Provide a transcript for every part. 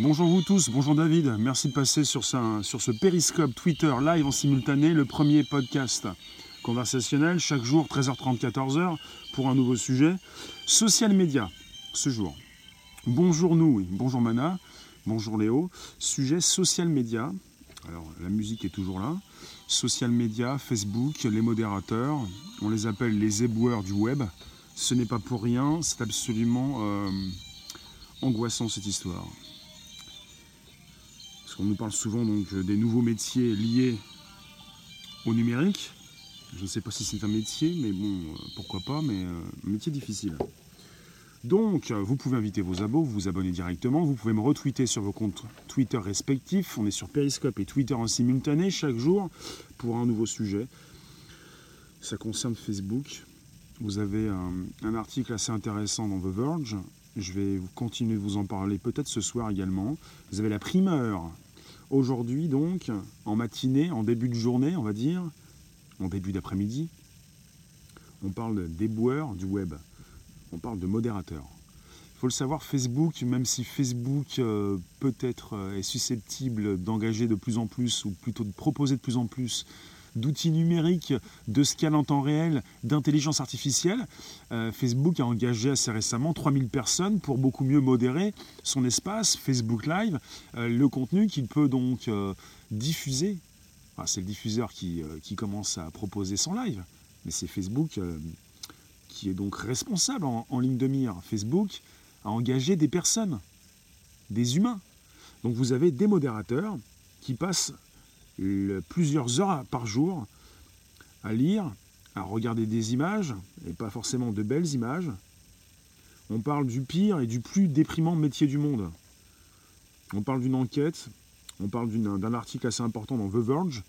Bonjour vous tous, bonjour David, merci de passer sur, sur ce périscope Twitter live en simultané, le premier podcast conversationnel, chaque jour 13h30, 14h, pour un nouveau sujet. Social media, ce jour. Bonjour nous, bonjour Mana, bonjour Léo. Sujet social media. Alors la musique est toujours là. Social media, Facebook, les modérateurs, on les appelle les éboueurs du web. Ce n'est pas pour rien, c'est absolument euh, angoissant cette histoire. Parce qu'on nous parle souvent donc des nouveaux métiers liés au numérique. Je ne sais pas si c'est un métier, mais bon, euh, pourquoi pas, mais euh, métier difficile. Donc, vous pouvez inviter vos abos, vous vous abonner directement, vous pouvez me retweeter sur vos comptes Twitter respectifs. On est sur Periscope et Twitter en simultané chaque jour pour un nouveau sujet. Ça concerne Facebook. Vous avez un, article assez intéressant dans The Verge. Je vais continuer de vous en parler peut-être ce soir également. Vous avez la primeur. Aujourd'hui donc, en matinée, en début de journée, on va dire, en début d'après-midi, on parle d'éboueurs du web. On parle de modérateurs. Il faut le savoir, Facebook, même si Facebook euh, peut-être euh, est susceptible d'engager de plus en plus, ou plutôt de proposer de plus en plus d'outils numériques, de scan en temps réel, d'intelligence artificielle. Euh, Facebook a engagé assez récemment 3000 personnes pour beaucoup mieux modérer son espace, Facebook Live, le contenu qu'il peut donc diffuser. c'est le diffuseur qui, qui, commence à proposer son live, mais c'est Facebook qui est donc responsable en, ligne de mire, Facebook, a engagé des personnes, des humains. Donc vous avez des modérateurs qui passent plusieurs heures par jour à lire, à regarder des images, et pas forcément de belles images. On parle du pire et du plus déprimant métier du monde. On parle d'une enquête, on parle d'un article assez important dans The Verge,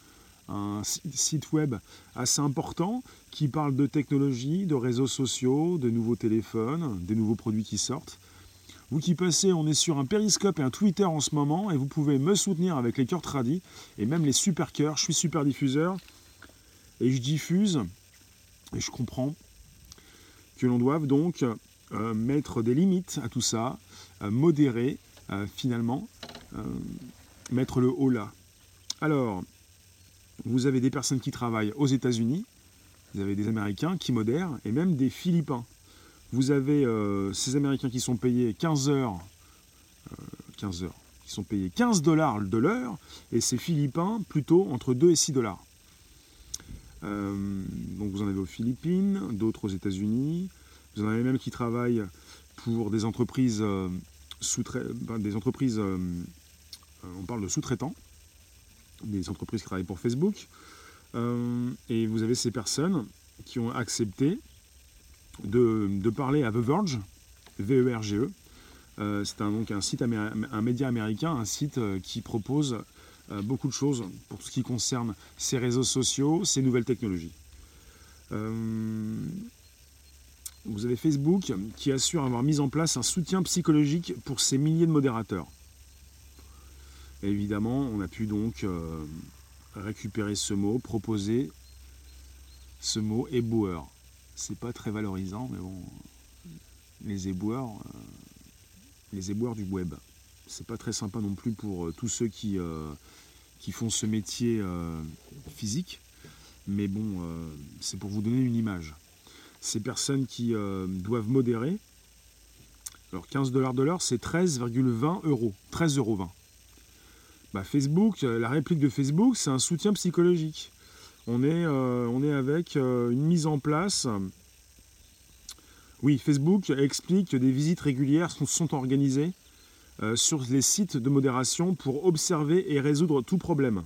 un site web assez important qui parle de technologie, de réseaux sociaux, de nouveaux téléphones, des nouveaux produits qui sortent. Vous qui passez, on est sur un Periscope et un Twitter en ce moment et vous pouvez me soutenir avec les cœurs tradis et même les super cœurs. Je suis super diffuseur et je diffuse et je comprends que l'on doive donc euh, mettre des limites à tout ça, euh, modérer euh, finalement, mettre le haut là. Alors, vous avez des personnes qui travaillent aux États-Unis, vous avez des Américains qui modèrent, et même des Philippins. Vous avez euh, ces Américains qui sont payés 15 heures, 15 euh, heures, qui sont payés 15 dollars de l'heure, et ces Philippins plutôt entre 2 et 6 dollars. Euh, donc vous en avez aux Philippines, d'autres aux États-Unis. Vous en avez même qui travaillent pour des entreprises sous des entreprises, on parle de sous-traitants, des entreprises qui travaillent pour Facebook. Et vous avez ces personnes qui ont accepté de, parler à The Verge, V-E-R-G-E. E. Euh, c'est un, donc un site, un média américain, un site euh, qui propose beaucoup de choses pour tout ce qui concerne ces réseaux sociaux, ces nouvelles technologies. vous avez Facebook qui assure avoir mis en place un soutien psychologique pour ces milliers de modérateurs évidemment, on a pu donc euh, récupérer ce mot, proposer ce mot éboueur. C'est pas très valorisant, mais bon, les éboueurs, euh, les du web. C'est pas très sympa non plus pour euh, tous ceux qui, qui font ce métier physique, mais bon, c'est pour vous donner une image. Ces personnes qui doivent modérer, alors 15 dollars de l'heure, c'est 13,20 euros, 13,20 euros. Bah, Facebook, euh, la réplique de Facebook, c'est un soutien psychologique. On est, euh, on est avec euh, une mise en place. Oui, Facebook explique que des visites régulières sont, organisées sur les sites de modération pour observer et résoudre tout problème.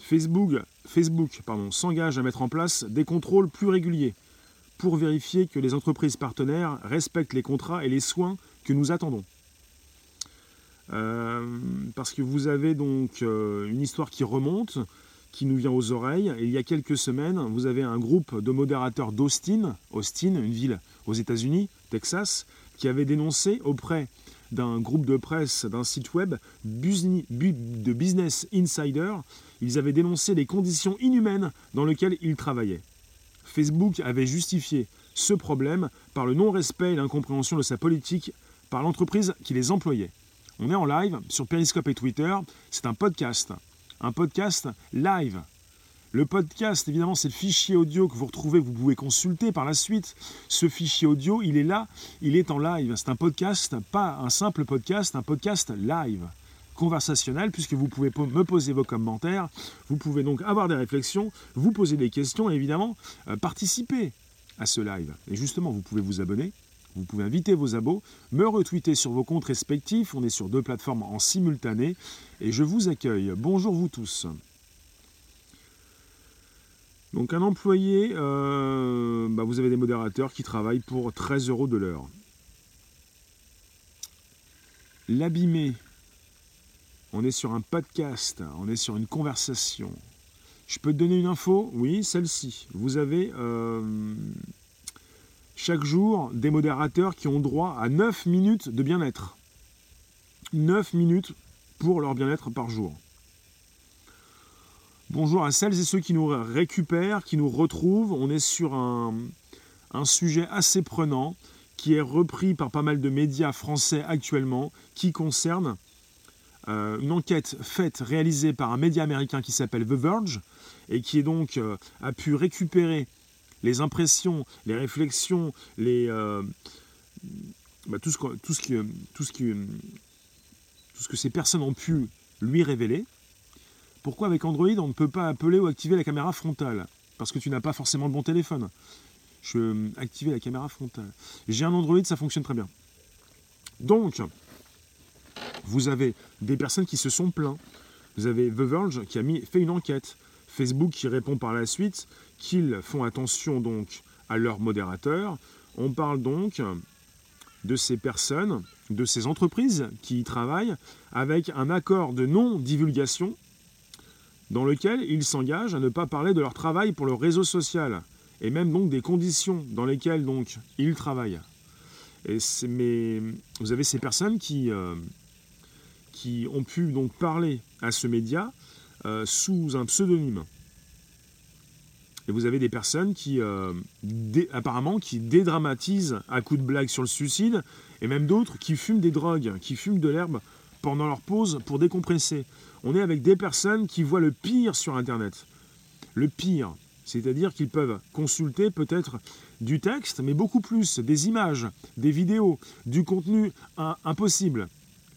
Facebook, Facebook s'engage à mettre en place des contrôles plus réguliers pour vérifier que les entreprises partenaires respectent les contrats et les soins que nous attendons. Euh, parce que vous avez donc euh, une histoire qui remonte, qui nous vient aux oreilles. il y a quelques semaines, vous avez un groupe de modérateurs d'Austin, Austin, une ville aux États-Unis, Texas, qui avait dénoncé auprès d'un groupe de presse, d'un site web de Business Insider, ils avaient dénoncé les conditions inhumaines dans lesquelles ils travaillaient. Facebook avait justifié ce problème par le non-respect et l'incompréhension de sa politique par l'entreprise qui les employait. On est en live sur Periscope et Twitter. C'est un podcast. Un podcast live. Le podcast, évidemment, c'est le fichier audio que vous retrouvez, vous pouvez consulter par la suite. Ce fichier audio, il est là, il est en live. C'est un podcast, pas un simple podcast, un podcast live, conversationnel, puisque vous pouvez me poser vos commentaires, vous pouvez donc avoir des réflexions, vous poser des questions et évidemment euh, participer à ce live. Et justement, vous pouvez vous abonner, vous pouvez inviter vos abos, me retweeter sur vos comptes respectifs. On est sur deux plateformes en simultané et je vous accueille. Bonjour vous tous. Donc un employé, euh, bah, vous avez des modérateurs qui travaillent pour 13 euros de l'heure. L'abîmer, on est sur un podcast, on est sur une conversation. Je peux te donner une info? Oui, celle-ci. Vous avez euh, chaque jour des modérateurs qui ont droit à 9 minutes de bien-être. 9 minutes pour leur bien-être par jour. Bonjour à celles et ceux qui nous récupèrent, qui nous retrouvent. On est sur un, sujet assez prenant qui est repris par pas mal de médias français actuellement, qui concerne euh, une enquête faite, réalisée par un média américain qui s'appelle The Verge, et qui est donc euh, a pu récupérer les impressions, les réflexions, les, tout, ce que ces personnes ont pu lui révéler. Pourquoi avec Android, on ne peut pas appeler ou activer la caméra frontale? Parce que tu n'as pas forcément le bon téléphone. Je veux activer la caméra frontale. J'ai un Android, ça fonctionne très bien. Donc, vous avez des personnes qui se sont plaints. Vous avez The Verge qui a mis, fait une enquête. Facebook qui répond par la suite qu'ils font attention donc à leurs modérateurs. On parle donc de ces personnes, de ces entreprises qui y travaillent, avec un accord de non-divulgation dans lequel ils s'engagent à ne pas parler de leur travail pour le réseau social, et même donc des conditions dans lesquelles donc ils travaillent. Mais vous avez ces personnes qui, euh, qui ont pu donc parler à ce média euh, sous un pseudonyme. Et vous avez des personnes qui, euh, apparemment, qui dédramatisent à coups de blague sur le suicide, et même d'autres qui fument des drogues, qui fument de l'herbe pendant leur pause pour décompresser on est avec des personnes qui voient le pire sur Internet. Le pire, c'est-à-dire qu'ils peuvent consulter peut-être du texte, mais beaucoup plus, des images, des vidéos, du contenu impossible.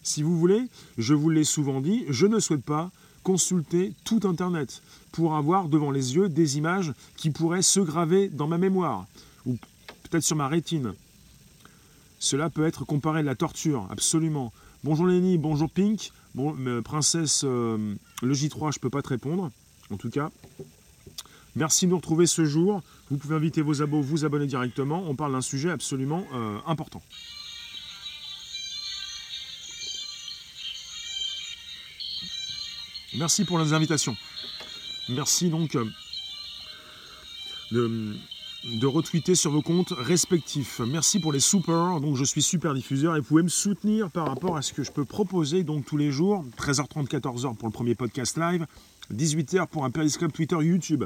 Si vous voulez, je vous l'ai souvent dit, je ne souhaite pas consulter tout Internet pour avoir devant les yeux des images qui pourraient se graver dans ma mémoire, ou peut-être sur ma rétine. Cela peut être comparé à la torture, absolument. Bonjour Lenny, bonjour Pink, Bon, princesse, euh, le J3, je ne peux pas te répondre, en tout cas. Merci de nous retrouver ce jour. Vous pouvez inviter vos abos, vous abonner directement. On parle d'un sujet absolument euh, important. Merci pour les invitations. Merci donc euh, de, retweeter sur vos comptes respectifs. Merci pour les super. Donc je suis super diffuseur et vous pouvez me soutenir par rapport à ce que je peux proposer donc tous les jours, 13h30, 14h pour le premier podcast live, 18h pour un périscope Twitter, YouTube.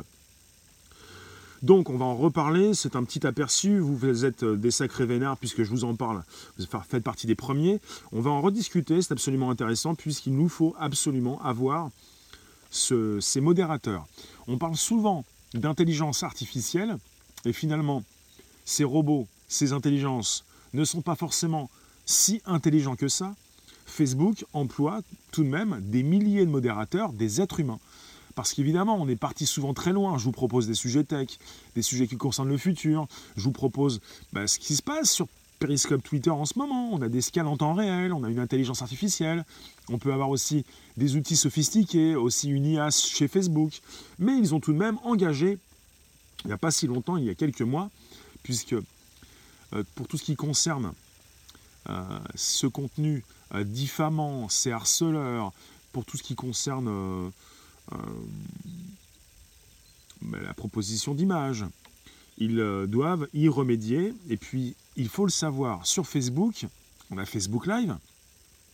Donc on va en reparler, c'est un petit aperçu, vous êtes des sacrés vénards puisque je vous en parle, vous faites partie des premiers. On va en rediscuter, c'est absolument intéressant puisqu'il nous faut absolument avoir ces modérateurs. On parle souvent d'intelligence artificielle, et finalement, ces robots, ces intelligences ne sont pas forcément si intelligents que ça. Facebook emploie tout de même des milliers de modérateurs, des êtres humains. Parce qu'évidemment, on est parti souvent très loin. Je vous propose des sujets tech, des sujets qui concernent le futur. Je vous propose bah, ce qui se passe sur Periscope Twitter en ce moment. On a des scales en temps réel, on a une intelligence artificielle. On peut avoir aussi des outils sophistiqués, aussi une IAS chez Facebook. Mais ils ont tout de même engagé il n'y a pas si longtemps, il y a quelques mois, puisque euh, pour tout ce qui concerne euh, ce contenu euh, diffamant, ces harceleurs, pour tout ce qui concerne ben, la proposition d'image, ils doivent y remédier. Et puis, il faut le savoir, sur Facebook, on a Facebook Live,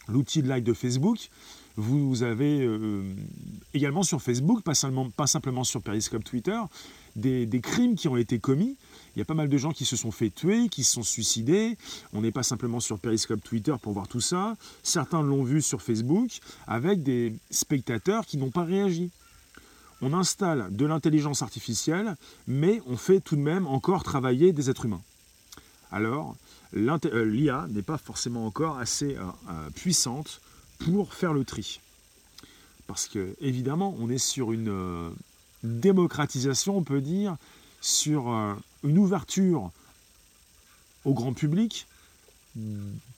l'outil de live de Facebook. Vous avez également sur Facebook, pas simplement sur Periscope Twitter, des, crimes qui ont été commis Il y a pas mal de gens qui se sont fait tuer, qui se sont suicidés. On n'est pas simplement sur Periscope Twitter pour voir tout ça. Certains l'ont vu sur Facebook avec des spectateurs qui n'ont pas réagi. On installe de l'intelligence artificielle, mais on fait tout de même encore travailler des êtres humains. Alors, euh, l'IA n'est pas forcément encore assez euh, euh, puissante pour faire le tri. Parce que, évidemment, on est sur une démocratisation, on peut dire, sur une ouverture au grand public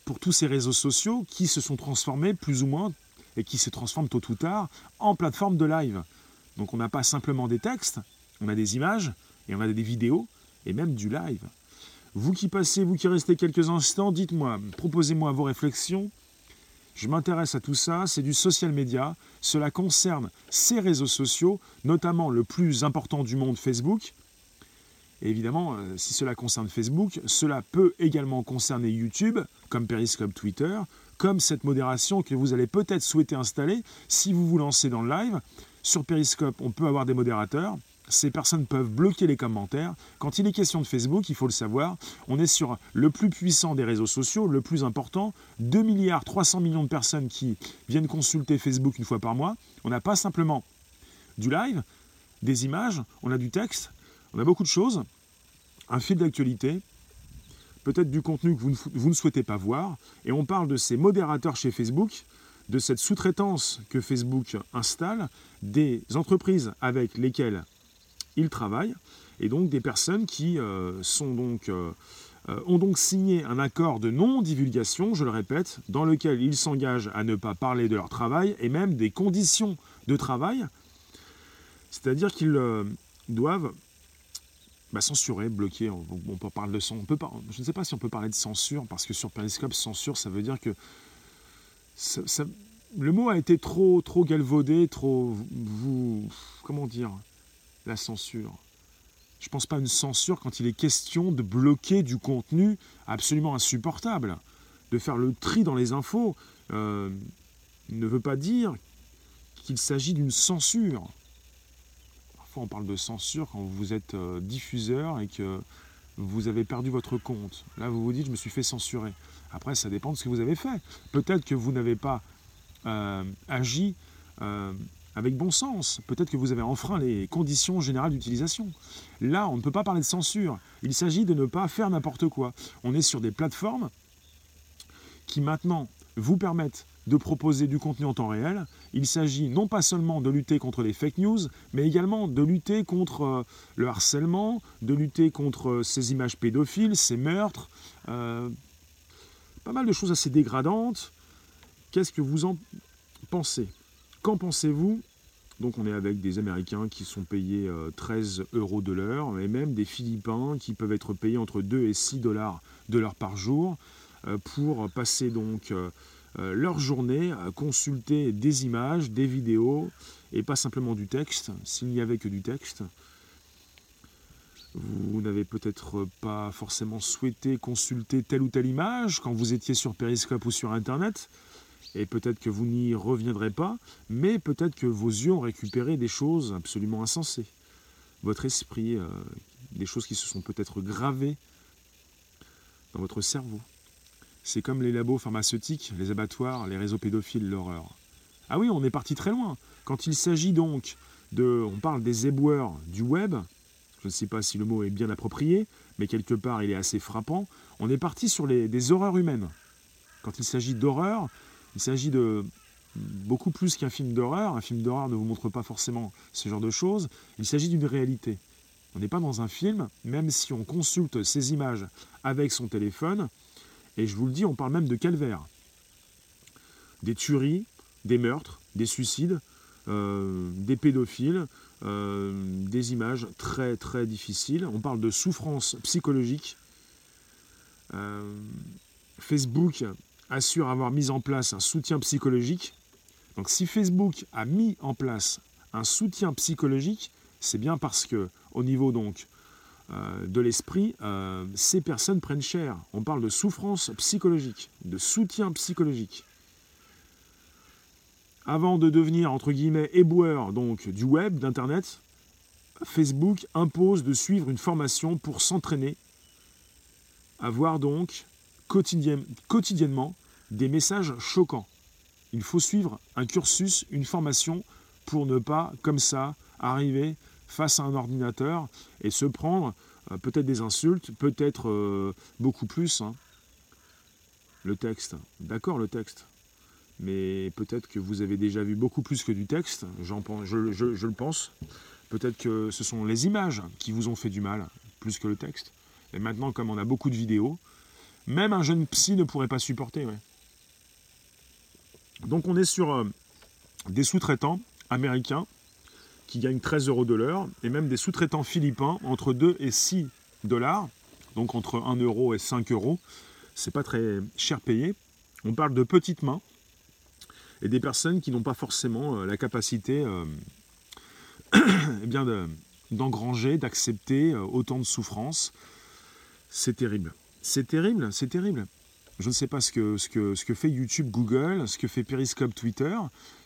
pour tous ces réseaux sociaux qui se sont transformés plus ou moins et qui se transforment tôt ou tard en plateforme de live. Donc on n'a pas simplement des textes, on a des images et on a des vidéos et même du live. Vous qui passez, vous qui restez quelques instants, dites-moi, proposez-moi vos réflexions. Je m'intéresse à tout ça, c'est du social media. Cela concerne ces réseaux sociaux, notamment le plus important du monde, Facebook. Évidemment, euh, si cela concerne Facebook, cela peut également concerner YouTube, comme Periscope Twitter, comme cette modération que vous allez peut-être souhaiter installer si vous vous lancez dans le live. Sur Periscope, on peut avoir des modérateurs ces personnes peuvent bloquer les commentaires. Quand il est question de Facebook, il faut le savoir, on est sur le plus puissant des réseaux sociaux, le plus important, 2 milliards 300 millions de personnes qui viennent consulter Facebook une fois par mois. On n'a pas simplement du live, des images, on a du texte, on a beaucoup de choses, un fil d'actualité, peut-être du contenu que vous ne, souhaitez pas voir, et on parle de ces modérateurs chez Facebook, de cette sous-traitance que Facebook installe, des entreprises avec lesquelles ils travaillent, et donc des personnes qui euh, sont donc, euh, euh, ont donc signé un accord de non-divulgation, je le répète, dans lequel ils s'engagent à ne pas parler de leur travail et même des conditions de travail, c'est-à-dire qu'ils doivent bah, censurer, bloquer. On, peut parler de je ne sais pas si on peut parler de censure parce que sur Periscope, censure, ça veut dire que le mot a été trop, trop galvaudé, trop, vous, comment dire, la censure. Je ne pense pas à une censure quand il est question de bloquer du contenu absolument insupportable. De faire le tri dans les infos euh, ne veut pas dire qu'il s'agit d'une censure. On parle de censure quand vous êtes euh, diffuseur et que vous avez perdu votre compte. Là vous vous dites je me suis fait censurer. Après ça dépend de ce que vous avez fait. Peut-être que vous n'avez pas euh, agi avec bon sens. Peut-être que vous avez enfreint les conditions générales d'utilisation. Là, on ne peut pas parler de censure. Il s'agit de ne pas faire n'importe quoi. On est sur des plateformes qui maintenant vous permettent de proposer du contenu en temps réel. Il s'agit non pas seulement de lutter contre les fake news, mais également de lutter contre euh, le harcèlement, de lutter contre euh, ces images pédophiles, ces meurtres, euh, pas mal de choses assez dégradantes. Qu'est-ce que vous en pensez? Qu'en pensez-vous? Donc on est avec des Américains qui sont payés 13 euh, euros de l'heure, et même des Philippins qui peuvent être payés entre 2 et 6 dollars de l'heure par jour pour passer donc leur journée à consulter des images, des vidéos, et pas simplement du texte, s'il n'y avait que du texte. Vous n'avez peut-être pas forcément souhaité consulter telle ou telle image quand vous étiez sur Periscope ou sur Internet, et peut-être que vous n'y reviendrez pas, mais peut-être que vos yeux ont récupéré des choses absolument insensées. Votre esprit, euh, des choses qui se sont peut-être gravées dans votre cerveau. C'est comme les labos pharmaceutiques, les abattoirs, les réseaux pédophiles, l'horreur. Ah oui, on est parti très loin. Quand il s'agit donc de... On parle des éboueurs du web, je ne sais pas si le mot est bien approprié, mais quelque part il est assez frappant. On est parti sur des horreurs humaines. Quand il s'agit d'horreur, il s'agit de beaucoup plus qu'un film d'horreur. Un film d'horreur ne vous montre pas forcément ce genre de choses. Il s'agit d'une réalité. On n'est pas dans un film, même si on consulte ces images avec son téléphone. Et je vous le dis, on parle même de calvaire. Des tueries, des meurtres, des suicides, euh, des pédophiles, euh, des images très très difficiles. On parle de souffrance psychologique. Euh, Facebook assure avoir mis en place un soutien psychologique. Donc si Facebook a mis en place un soutien psychologique, c'est bien parce que au niveau donc de l'esprit, euh, ces personnes prennent cher. On parle de souffrance psychologique, de soutien psychologique. Avant de devenir entre guillemets éboueur donc du web, d'internet, Facebook impose de suivre une formation pour s'entraîner à voir donc quotidiennement des messages choquants. Il faut suivre un cursus, une formation pour ne pas, comme ça, arriver face à un ordinateur et se prendre euh, peut-être des insultes, peut-être euh, beaucoup plus. Hein. Le texte, d'accord le texte, mais peut-être que vous avez déjà vu beaucoup plus que du texte, je le pense. Peut-être que ce sont les images qui vous ont fait du mal, plus que le texte. Et maintenant, comme on a beaucoup de vidéos, même un jeune psy ne pourrait pas supporter. Donc on est sur euh, des sous-traitants américains qui gagnent 13 euros de l'heure, et même des sous-traitants philippins entre 2 et 6 dollars, donc entre 1 euro et 5 euros. C'est pas très cher payé. On parle de petites mains et des personnes qui n'ont pas forcément euh, la capacité euh, eh d'engranger, d'accepter autant de souffrances. C'est terrible. C'est terrible, c'est terrible. Je ne sais pas ce que, ce, que, ce que fait YouTube, Google, ce que fait Periscope, Twitter,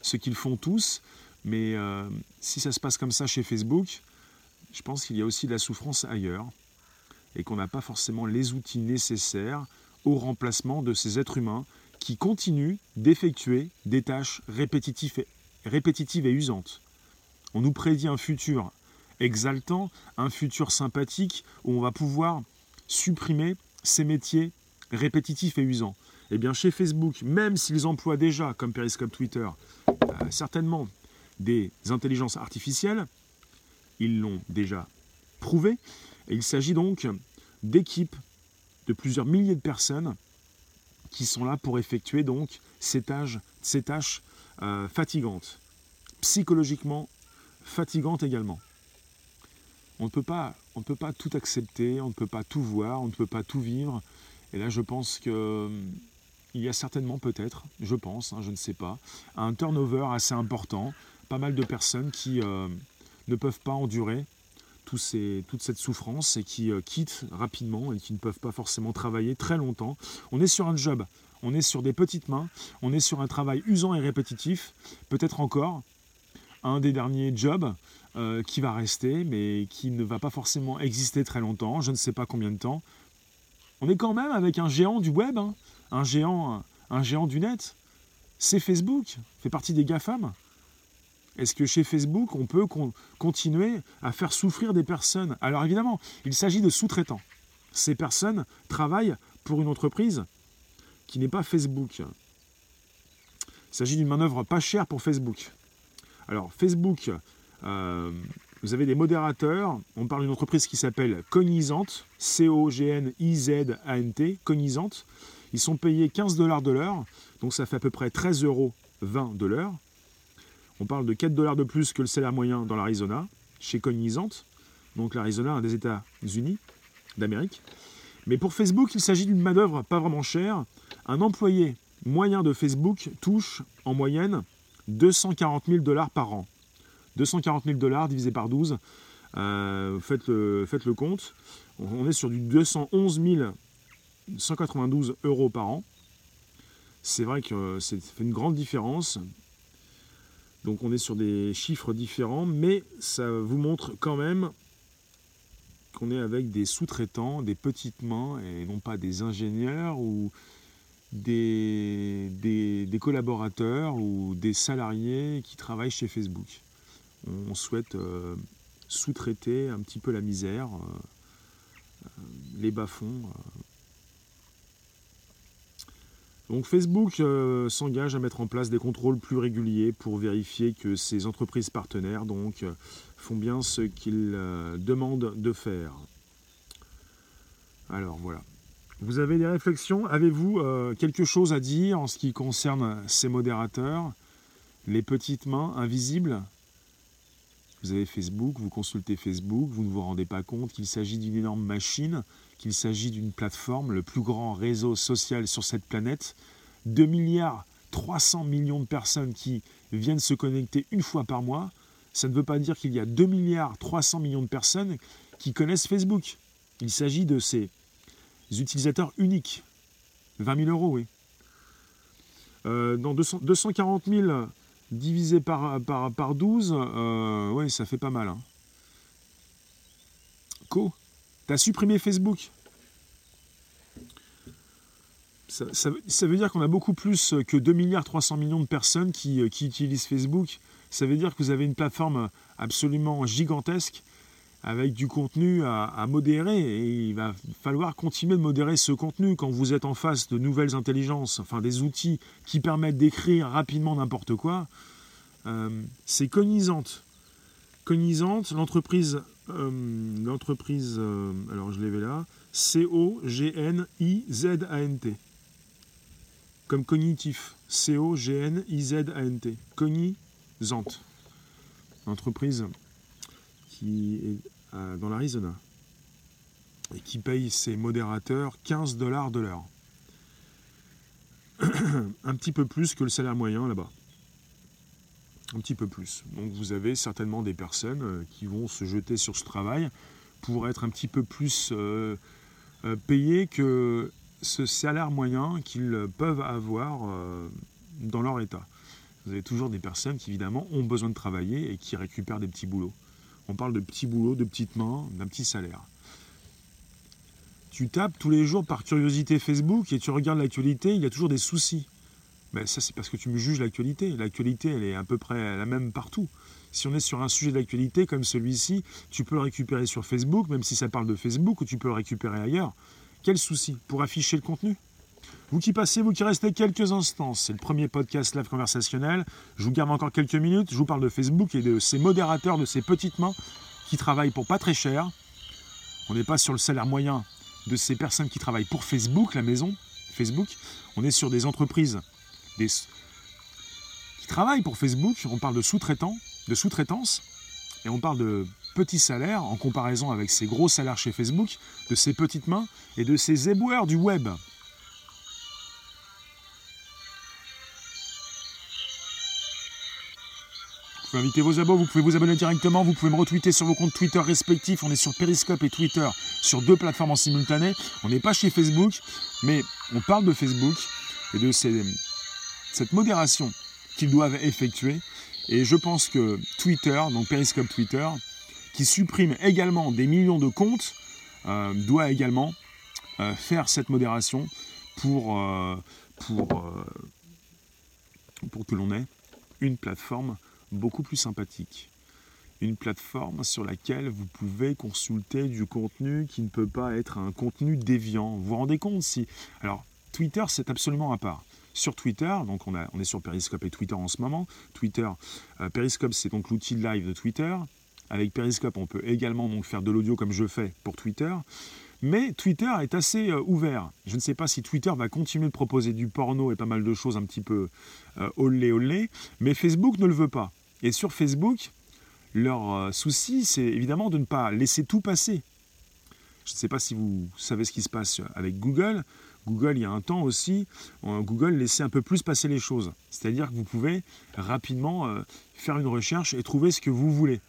ce qu'ils font tous, mais euh, si ça se passe comme ça chez Facebook, je pense qu'il y a aussi de la souffrance ailleurs et qu'on n'a pas forcément les outils nécessaires au remplacement de ces êtres humains qui continuent d'effectuer des tâches répétitives et, usantes. On nous prédit un futur exaltant, un futur sympathique où on va pouvoir supprimer ces métiers répétitifs et usants. Eh bien, chez Facebook, même s'ils emploient déjà, comme Periscope Twitter, euh, certainement des intelligences artificielles, ils l'ont déjà prouvé. Et il s'agit donc d'équipes de plusieurs milliers de personnes qui sont là pour effectuer donc ces tâches, euh, fatigantes, psychologiquement fatigantes également. On ne peut pas on ne peut pas tout accepter, on ne peut pas tout voir, on ne peut pas tout vivre. Et là, je pense qu'il hum, y a certainement peut-être, je pense, hein, je ne sais pas, un turnover assez important, pas mal de personnes qui euh, ne peuvent pas endurer toute cette souffrance et qui euh, quittent rapidement et qui ne peuvent pas forcément travailler très longtemps. On est sur un job, on est sur des petites mains, on est sur un travail usant et répétitif, peut-être encore un des derniers jobs euh, qui va rester, mais qui ne va pas forcément exister très longtemps, je ne sais pas combien de temps. On est quand même avec un géant du web, hein. un, géant, un géant du net. C'est Facebook, fait partie des GAFAM. Est-ce que chez Facebook, on peut continuer à faire souffrir des personnes? Alors évidemment, il s'agit de sous-traitants. Ces personnes travaillent pour une entreprise qui n'est pas Facebook. Il s'agit d'une manœuvre pas chère pour Facebook. Alors Facebook euh, vous avez des modérateurs. On parle d'une entreprise qui s'appelle Cognizante, C-O-G-N-I-Z-A-N-T, Cognizante. Ils sont payés 15 dollars de l'heure, donc ça fait à peu près 13 euros 20 de l'heure. On parle de 4 dollars de plus que le salaire moyen dans l'Arizona, chez Cognizante. Donc l'Arizona, un des États-Unis d'Amérique. Mais pour Facebook, il s'agit d'une manœuvre pas vraiment chère. Un employé moyen de Facebook touche en moyenne 240 000 dollars par an. 240 000 dollars divisé par 12, euh, faites, le, compte. On est sur du 211 192 euros par an. C'est vrai que ça fait une grande différence. Donc on est sur des chiffres différents, mais ça vous montre quand même qu'on est avec des sous-traitants, des petites mains, et non pas des ingénieurs ou des, collaborateurs ou des salariés qui travaillent chez Facebook on souhaite euh, sous-traiter un petit peu la misère, euh, euh, les bas-fonds. Donc Facebook s'engage à mettre en place des contrôles plus réguliers pour vérifier que ces entreprises partenaires donc, font bien ce qu'ils demandent de faire. Alors voilà. Vous avez des réflexions? Avez-vous quelque chose à dire en ce qui concerne ces modérateurs? Les petites mains invisibles? Vous avez Facebook, vous consultez Facebook, vous ne vous rendez pas compte qu'il s'agit d'une énorme machine, qu'il s'agit d'une plateforme, le plus grand réseau social sur cette planète. 2 milliards 300 millions de personnes qui viennent se connecter une fois par mois. Ça ne veut pas dire qu'il y a 2 milliards 300 millions de personnes qui connaissent Facebook. Il s'agit de ces utilisateurs uniques. 20 000 euros, oui. Euh, dans 200, 240 000 divisé par, par, par 12, euh, ça fait pas mal. Hein. Co. T'as supprimé Facebook. Ça, veut dire qu'on a beaucoup plus que 2 milliards 300 millions de personnes qui, qui utilisent Facebook. Ça veut dire que vous avez une plateforme absolument gigantesque avec du contenu à, modérer et il va falloir continuer de modérer ce contenu quand vous êtes en face de nouvelles intelligences, enfin des outils qui permettent d'écrire rapidement n'importe quoi. Euh, c'est cognisante. Cognisante, l'entreprise, euh, l'entreprise, euh, alors je l'ai là, C-O-G-N-I-Z-A-N-T. Comme cognitif. C-O-G-N-I-Z-A-N-T. Cognisante. L'entreprise qui est euh, dans l'Arizona et qui paye ses modérateurs 15 dollars de l'heure. un petit peu plus que le salaire moyen là-bas. Un petit peu plus. Donc vous avez certainement des personnes euh, qui vont se jeter sur ce travail pour être un petit peu plus euh, payés que ce salaire moyen qu'ils peuvent avoir dans leur état. Vous avez toujours des personnes qui évidemment ont besoin de travailler et qui récupèrent des petits boulots. On parle de petits boulots, de petites mains, d'un petit salaire. Tu tapes tous les jours par curiosité Facebook et tu regardes l'actualité, il y a toujours des soucis. Mais ça, c'est parce que tu me juges l'actualité. L'actualité, elle est à peu près la même partout. Si on est sur un sujet d'actualité comme celui-ci, tu peux le récupérer sur Facebook, même si ça parle de Facebook, ou tu peux le récupérer ailleurs. Quel souci Pour afficher le contenu? Vous qui passez, vous qui restez quelques instants, c'est le premier podcast live conversationnel. Je vous garde encore quelques minutes. Je vous parle de Facebook et de ces modérateurs, de ces petites mains qui travaillent pour pas très cher. On n'est pas sur le salaire moyen de ces personnes qui travaillent pour Facebook, la maison Facebook. On est sur des entreprises qui travaillent pour Facebook. On parle de sous-traitants, de sous-traitance, et on parle de petits salaires en comparaison avec ces gros salaires chez Facebook, de ces petites mains et de ces éboueurs du web. Pouvez inviter vos abos, vous pouvez vous abonner directement, vous pouvez me retweeter sur vos comptes Twitter respectifs. On est sur Periscope et Twitter sur deux plateformes en simultané. On n'est pas chez Facebook, mais on parle de Facebook et de cette modération qu'ils doivent effectuer. Et je pense que Twitter, donc Periscope Twitter, qui supprime également des millions de comptes, euh, doit également euh, faire cette modération pour, euh, pour, pour que l'on ait une plateforme beaucoup plus sympathique. Une plateforme sur laquelle vous pouvez consulter du contenu qui ne peut pas être un contenu déviant. Vous vous rendez compte si... Alors, Twitter, c'est absolument à part. Sur Twitter, donc on, est sur Periscope et Twitter en ce moment. Twitter, euh, Periscope, c'est donc l'outil live de Twitter. Avec Periscope, on peut également donc faire de l'audio comme je fais pour Twitter. Mais Twitter est assez euh, ouvert. Je ne sais pas si Twitter va continuer de proposer du porno et pas mal de choses un petit peu euh, olé, mais Facebook ne le veut pas. Et sur Facebook, leur euh, souci, c'est évidemment de ne pas laisser tout passer. Je ne sais pas si vous savez ce qui se passe avec Google. Google, il y a un temps aussi, euh, Google laissait un peu plus passer les choses. C'est-à-dire que vous pouvez rapidement euh, faire une recherche et trouver ce que vous voulez.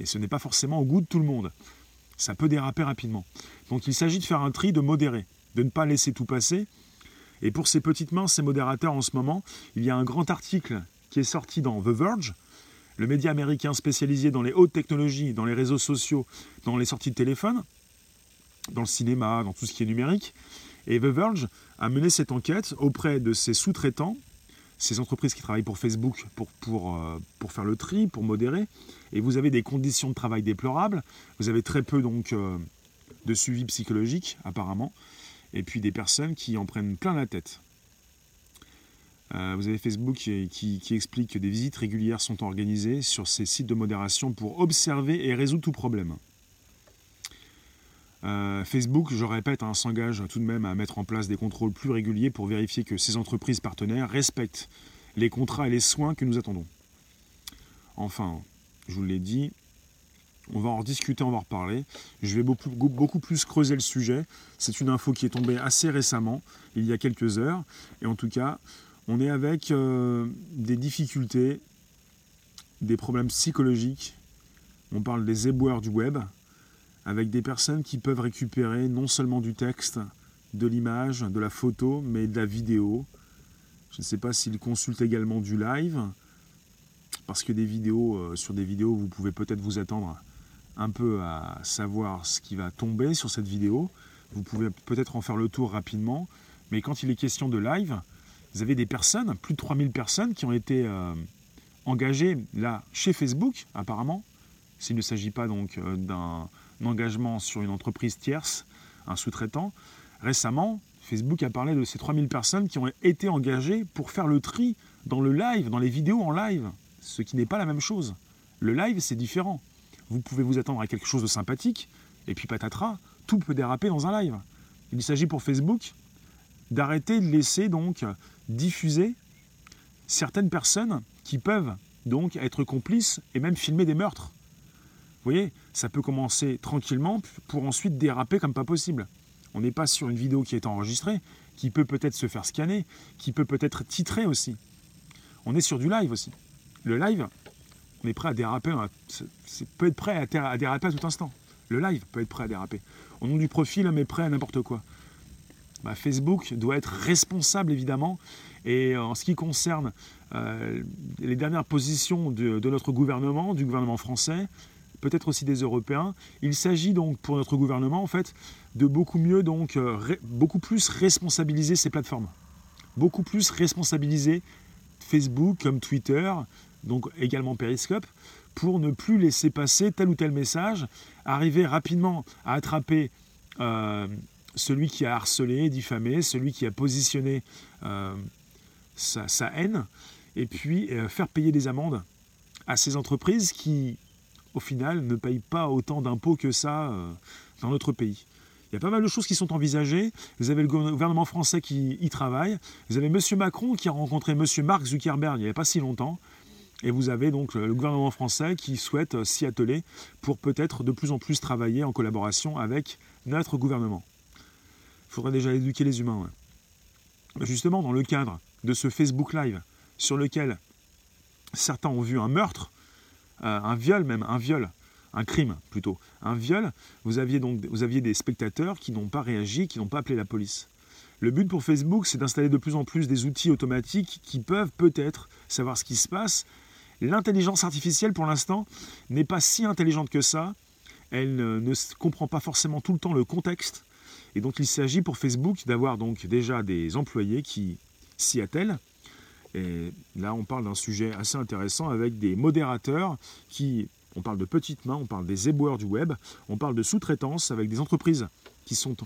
Et ce n'est pas forcément au goût de tout le monde. Ça peut déraper rapidement. Donc il s'agit de faire un tri, de modérer, de ne pas laisser tout passer. Et pour ces petites mains, ces modérateurs en ce moment, il y a un grand article qui est sorti dans The Verge, le média américain spécialisé dans les hautes technologies, dans les réseaux sociaux, dans les sorties de téléphone, dans le cinéma, dans tout ce qui est numérique. Et The Verge a mené cette enquête auprès de ses sous-traitants, ces entreprises qui travaillent pour Facebook pour, euh, faire le tri, pour modérer. Et vous avez des conditions de travail déplorables. Vous avez très peu donc euh, de suivi psychologique apparemment. Et puis des personnes qui en prennent plein la tête. Euh, vous avez Facebook qui, explique que des visites régulières sont organisées sur ces sites de modération pour observer et résoudre tout problème. Euh, Facebook, je répète, hein, s'engage tout de même à mettre en place des contrôles plus réguliers pour vérifier que ces entreprises partenaires respectent les contrats et les soins que nous attendons. Enfin, je vous l'ai dit, on va en discuter, on va en reparler. Je vais beaucoup, beaucoup plus creuser le sujet. C'est une info qui est tombée assez récemment, il y a quelques heures. Et en tout cas, on est avec euh, des difficultés, des problèmes psychologiques. On parle des éboueurs du web, avec des personnes qui peuvent récupérer non seulement du texte, de l'image, de la photo, mais de la vidéo. Je ne sais pas s'ils consultent également du live, parce que des vidéos, euh, sur des vidéos, vous pouvez peut-être vous attendre un peu à savoir ce qui va tomber sur cette vidéo. Vous pouvez peut-être en faire le tour rapidement. Mais quand il est question de live, vous avez des personnes, plus de 3000 personnes qui ont été euh, engagées là chez Facebook, apparemment. S'il ne s'agit pas donc euh, d'un engagement sur une entreprise tierce, un sous-traitant. Récemment, Facebook a parlé de ces 3000 personnes qui ont été engagées pour faire le tri dans le live, dans les vidéos en live, ce qui n'est pas la même chose. Le live, c'est différent. Vous pouvez vous attendre à quelque chose de sympathique, et puis patatras, tout peut déraper dans un live. Il s'agit pour Facebook d'arrêter de laisser donc diffuser certaines personnes qui peuvent donc être complices et même filmer des meurtres. Vous voyez, ça peut commencer tranquillement pour ensuite déraper comme pas possible. On n'est pas sur une vidéo qui est enregistrée, qui peut peut-être se faire scanner, qui peut peut-être titrer aussi. On est sur du live aussi. Le live, on est prêt à déraper, c'est peut être prêt à, déraper à tout instant. Le live peut être prêt à déraper. Au nom du profil, on est prêt à n'importe quoi. Bah, Facebook doit être responsable évidemment. Et en ce qui concerne euh, les dernières positions de, notre gouvernement, du gouvernement français, peut-être aussi des Européens, il s'agit donc pour notre gouvernement en fait de beaucoup mieux donc euh, beaucoup plus responsabiliser ces plateformes, beaucoup plus responsabiliser Facebook comme Twitter, donc également Periscope, pour ne plus laisser passer tel ou tel message, arriver rapidement à attraper euh, celui qui a harcelé, diffamé, celui qui a positionné euh, sa, haine, et puis euh, faire payer des amendes à ces entreprises qui, au final, ne payent pas autant d'impôts que ça euh, dans notre pays. Il y a pas mal de choses qui sont envisagées. Vous avez le gouvernement français qui y travaille. Vous avez M. Macron qui a rencontré M. Mark Zuckerberg il n'y a pas si longtemps. Et vous avez donc le gouvernement français qui souhaite s'y atteler pour peut-être de plus en plus travailler en collaboration avec notre gouvernement. Il faudrait déjà éduquer les humains. Justement, dans le cadre de ce Facebook Live, sur lequel certains ont vu un meurtre, euh, un viol même, un viol, un crime plutôt, un viol, vous aviez donc vous aviez des spectateurs qui n'ont pas réagi, qui n'ont pas appelé la police. Le but pour Facebook, c'est d'installer de plus en plus des outils automatiques qui peuvent peut-être savoir ce qui se passe. L'intelligence artificielle, pour l'instant, n'est pas si intelligente que ça. Elle ne comprend pas forcément tout le temps le contexte et donc il s'agit pour Facebook d'avoir donc déjà des employés qui s'y attellent. Et là, on parle d'un sujet assez intéressant avec des modérateurs qui, on parle de petites mains, on parle des éboueurs du web, on parle de sous-traitance avec des entreprises qui sont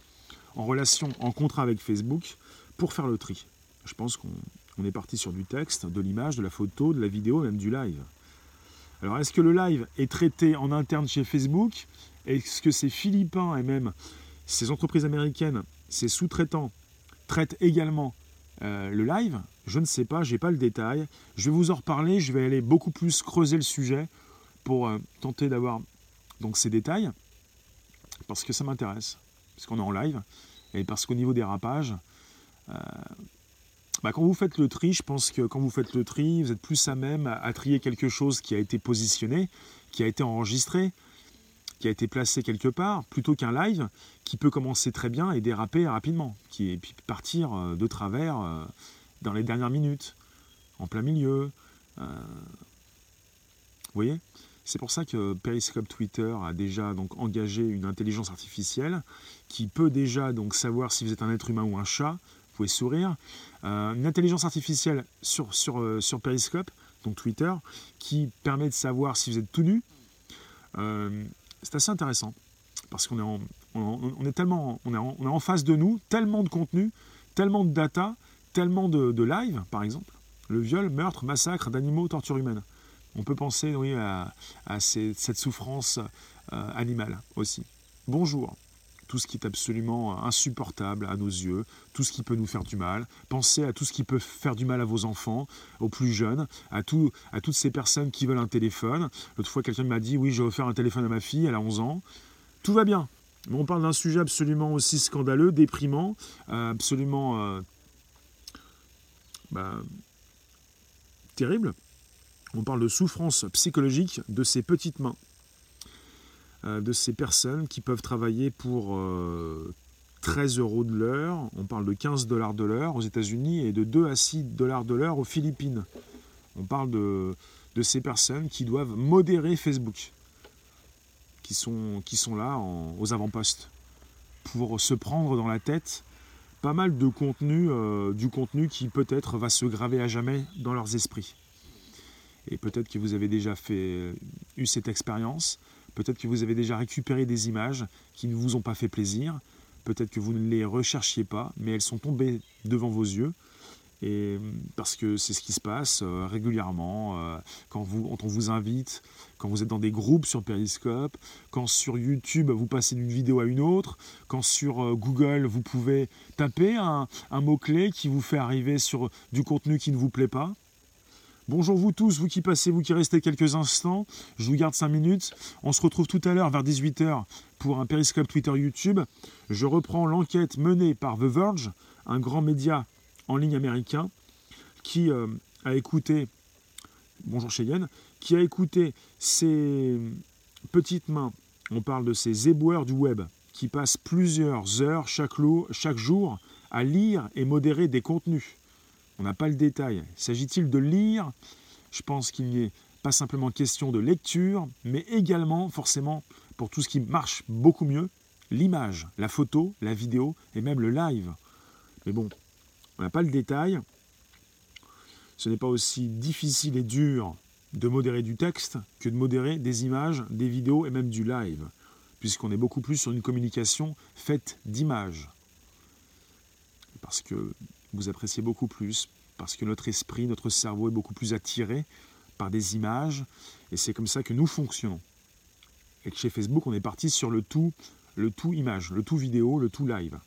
en relation, en contrat avec Facebook pour faire le tri. Je pense qu'on est parti sur du texte, de l'image, de la photo, de la vidéo, même du live. Alors, est-ce que le live est traité en interne chez Facebook? Est-ce que c'est philippins et même ces entreprises américaines, ces sous-traitants traitent également euh, le live. Je ne sais pas, je n'ai pas le détail. Je vais vous en reparler, je vais aller beaucoup plus creuser le sujet pour euh, tenter d'avoir donc ces détails, parce que ça m'intéresse, parce qu'on est en live, et parce qu'au niveau des rapages, euh, bah, quand vous faites le tri, je pense que quand vous faites le tri, vous êtes plus à même à trier quelque chose qui a été positionné, qui a été enregistré, qui a été placé quelque part, plutôt qu'un live qui peut commencer très bien et déraper rapidement, qui, et puis partir euh, de travers euh, dans les dernières minutes, en plein milieu. Euh. vous voyez? C'est pour ça que Periscope Twitter a déjà donc engagé une intelligence artificielle qui peut déjà donc savoir si vous êtes un être humain ou un chat. Vous pouvez sourire. une intelligence artificielle sur, sur, sur Periscope, donc Twitter, qui permet de savoir si vous êtes tout nu c'est assez intéressant parce qu'on est, tellement, en, en face de nous, tellement de contenu, tellement de data, tellement de, live, par exemple. Le viol, meurtre, massacre d'animaux, torture humaine. On peut penser à, cette souffrance euh, animale aussi. Bonjour tout ce qui est absolument insupportable à nos yeux, tout ce qui peut nous faire du mal. Pensez à tout ce qui peut faire du mal à vos enfants, aux plus jeunes, à, tout, à toutes ces personnes qui veulent un téléphone. L'autre fois, quelqu'un m'a dit, oui, j'ai offert un téléphone à ma fille, elle a 11 ans. Tout va bien. Mais on parle d'un sujet absolument aussi scandaleux, déprimant, euh, absolument euh, bah, terrible. On parle de souffrance psychologique de ces petites mains. Euh, de ces personnes qui peuvent travailler pour 13 euh, euros de l'heure, on parle de 15 dollars de l'heure aux États-Unis et de 2 à 6 dollars de l'heure aux Philippines. On parle de, ces personnes qui doivent modérer Facebook. qui sont, là aux avant-postes pour se prendre dans la tête pas mal de contenu, euh, du contenu qui peut-être va se graver à jamais dans leurs esprits. Et peut-être que vous avez déjà fait, eu cette expérience, peut-être que vous avez déjà récupéré des images qui ne vous ont pas fait plaisir, peut-être que vous ne les recherchiez pas, mais elles sont tombées devant vos yeux, et parce que c'est ce qui se passe euh, régulièrement euh, quand, on vous invite, quand vous êtes dans des groupes sur Periscope, quand sur YouTube vous passez d'une vidéo à une autre, quand sur euh, Google vous pouvez taper un mot-clé qui vous fait arriver sur du contenu qui ne vous plaît pas. Bonjour vous tous, vous qui passez, vous qui restez quelques instants, je vous garde 5 minutes. On se retrouve tout à l'heure vers 18h pour un Periscope Twitter YouTube. Je reprends l'enquête menée par The Verge, un grand média en ligne américain qui euh, a écouté, bonjour Cheyenne, qui a écouté ces petites mains, on parle de ces éboueurs du web, qui passent plusieurs heures chaque jour à lire et modérer des contenus. On n'a pas le détail. S'agit-il de lire? Je pense qu'il n'y est pas simplement question de lecture, mais également, forcément, pour tout ce qui marche beaucoup mieux, l'image, la photo, la vidéo et même le live. Mais bon, on n'a pas le détail. Ce n'est pas aussi difficile et dur de modérer du texte que de modérer des images, des vidéos et même du live, puisqu'on est beaucoup plus sur une communication faite d'images. Parce que vous appréciez beaucoup plus, parce que notre esprit, notre cerveau est beaucoup plus attiré par des images, et c'est comme ça que nous fonctionnons. Et que chez Facebook, on est parti sur le tout, le tout image, le tout vidéo, le tout live.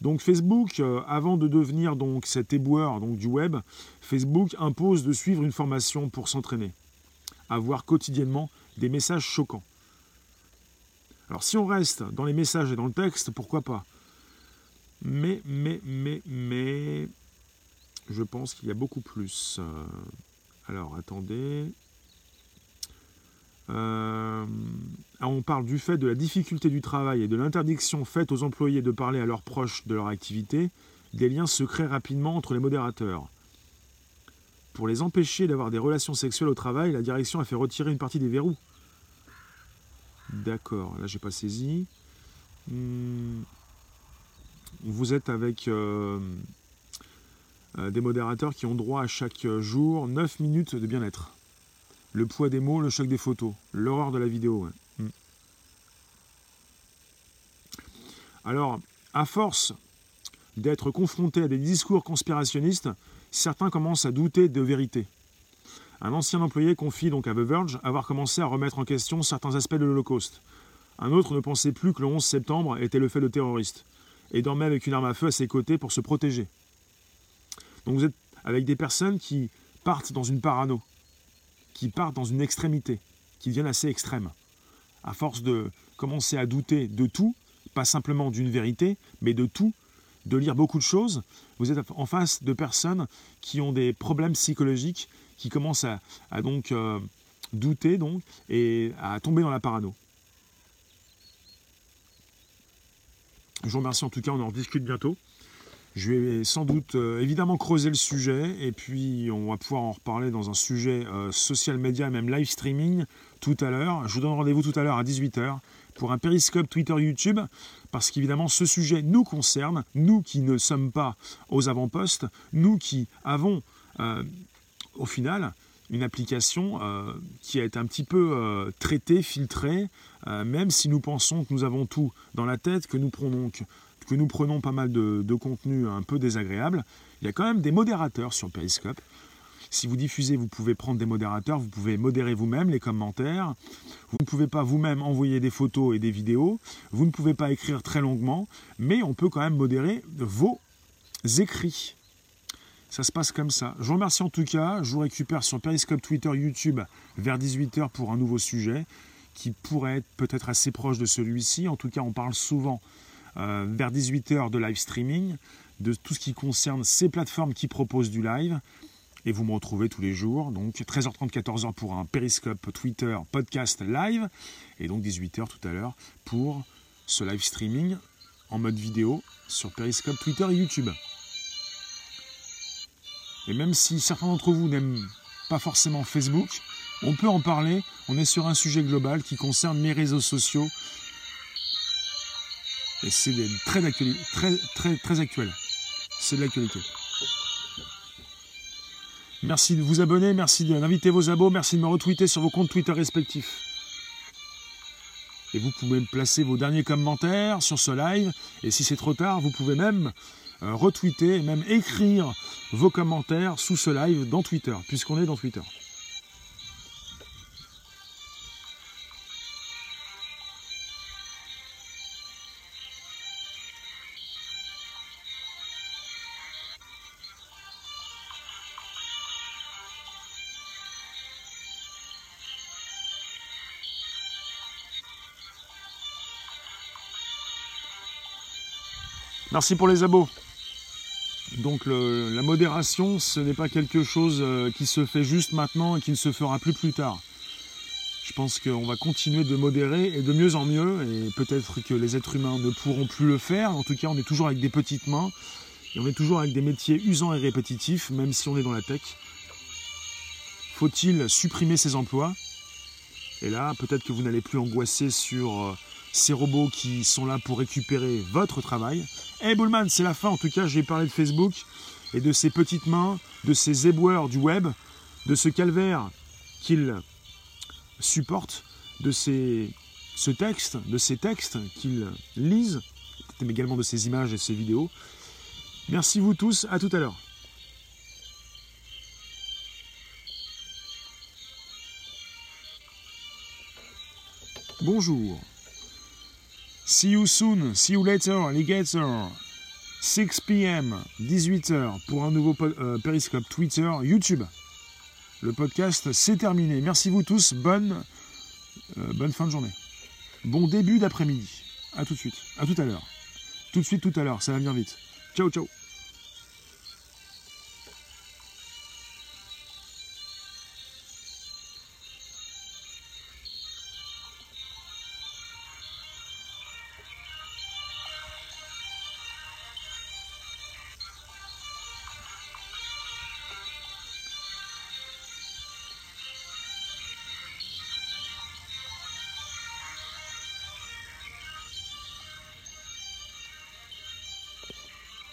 Donc Facebook, euh, avant de devenir donc cet éboueur donc, du web, Facebook impose de suivre une formation pour s'entraîner, à voir quotidiennement des messages choquants. Alors si on reste dans les messages et dans le texte, pourquoi pas? Mais, mais, mais, mais, je pense qu'il y a beaucoup plus. Euh, alors attendez. Euh, on parle du fait de la difficulté du travail et de l'interdiction faite aux employés de parler à leurs proches de leur activité, des liens se créent rapidement entre les modérateurs. Pour les empêcher d'avoir des relations sexuelles au travail, la direction a fait retirer une partie des verrous. D'accord, là j'ai pas saisi. Hmm. Vous êtes avec euh, euh, des modérateurs qui ont droit à chaque jour 9 minutes de bien-être. Le poids des mots, le choc des photos, l'horreur de la vidéo. Hmm. Alors, à force d'être confronté à des discours conspirationnistes, certains commencent à douter de vérité. Un ancien employé confie donc à The Verge avoir commencé à remettre en question certains aspects de l'Holocauste. Un autre ne pensait plus que le 11 septembre était le fait de terroristes, et dormait avec une arme à feu à ses côtés pour se protéger. Donc vous êtes avec des personnes qui partent dans une parano, qui partent dans une extrémité, qui deviennent assez extrêmes. À force de commencer à douter de tout, pas simplement d'une vérité, mais de tout, de lire beaucoup de choses, vous êtes en face de personnes qui ont des problèmes psychologiques, qui commencent à, donc euh, douter donc, et à tomber dans la parano. Je vous remercie en tout cas, on en discute bientôt. Je vais sans doute euh, évidemment creuser le sujet et puis on va pouvoir en reparler dans un sujet euh, social media et même live streaming tout à l'heure. Je vous donne rendez-vous tout à l'heure à 18h pour un périscope Twitter YouTube parce qu'évidemment ce sujet nous concerne, nous qui ne sommes pas aux avant-postes, nous qui avons euh, au final une application qui a été un petit peu traitée, filtrée, même si nous pensons que nous avons tout dans la tête, que nous prenons que nous prenons pas mal de, contenu un peu désagréable, il y a quand même des modérateurs sur Periscope. Si vous diffusez, vous pouvez prendre des modérateurs, vous pouvez modérer vous-même les commentaires, vous ne pouvez pas vous-même envoyer des photos et des vidéos, vous ne pouvez pas écrire très longuement, mais on peut quand même modérer vos écrits. Ça se passe comme ça. Je vous remercie en tout cas. Je vous récupère sur Periscope, Twitter, YouTube vers 18h pour un nouveau sujet qui pourrait être peut-être assez proche de celui-ci. En tout cas, on parle souvent euh, vers 18h de live streaming, de tout ce qui concerne ces plateformes qui proposent du live. Et vous me retrouvez tous les jours, donc 13h30, 14h pour un Periscope, Twitter, podcast live, et donc 18h tout à l'heure pour ce live streaming en mode vidéo sur Periscope, Twitter et YouTube. Et même si certains d'entre vous n'aiment pas forcément Facebook, On peut en parler, on est sur un sujet global qui concerne les réseaux sociaux. Et c'est très, très, très, actuel. C'est de l'actualité. Merci de vous abonner, merci d'inviter vos abos, merci de me retweeter sur vos comptes Twitter respectifs. Et vous pouvez me placer vos derniers commentaires sur ce live. Et si c'est trop tard, vous pouvez même retweeter et même écrire vos commentaires sous ce live dans Twitter, puisqu'on est dans Twitter. Merci pour les abos. Donc la modération, ce n'est pas quelque chose euh, qui se fait juste maintenant et qui ne se fera plus plus tard. Je pense qu'on va continuer de modérer et de mieux en mieux, et peut-être que les êtres humains ne pourront plus le faire. En tout cas, on est toujours avec des petites mains, et on est toujours avec des métiers usants et répétitifs, même si on est dans la tech. Faut-il supprimer ces emplois? Et là, peut-être que vous n'allez plus angoisser sur euh, ces robots qui sont là pour récupérer votre travail. Hey Bullman, c'est la fin en tout cas, j'ai parlé de Facebook et de ses petites mains, de ces éboueurs du web, de ce calvaire qu'il supporte, de ces, ce texte, de ces textes qu'ils lisent, mais également de ces images et ces vidéos. Merci vous tous, à tout à l'heure. Bonjour. See you soon, see you later, alligator. 6 p.m., 18h pour un nouveau euh, Periscope Twitter, YouTube. Le podcast, c'est terminé. Merci vous tous. Bonne, euh, bonne fin de journée. Bon début d'après-midi. À tout de suite. À tout à l'heure. Tout de suite, tout à l'heure. Ça va bien vite. Ciao, ciao.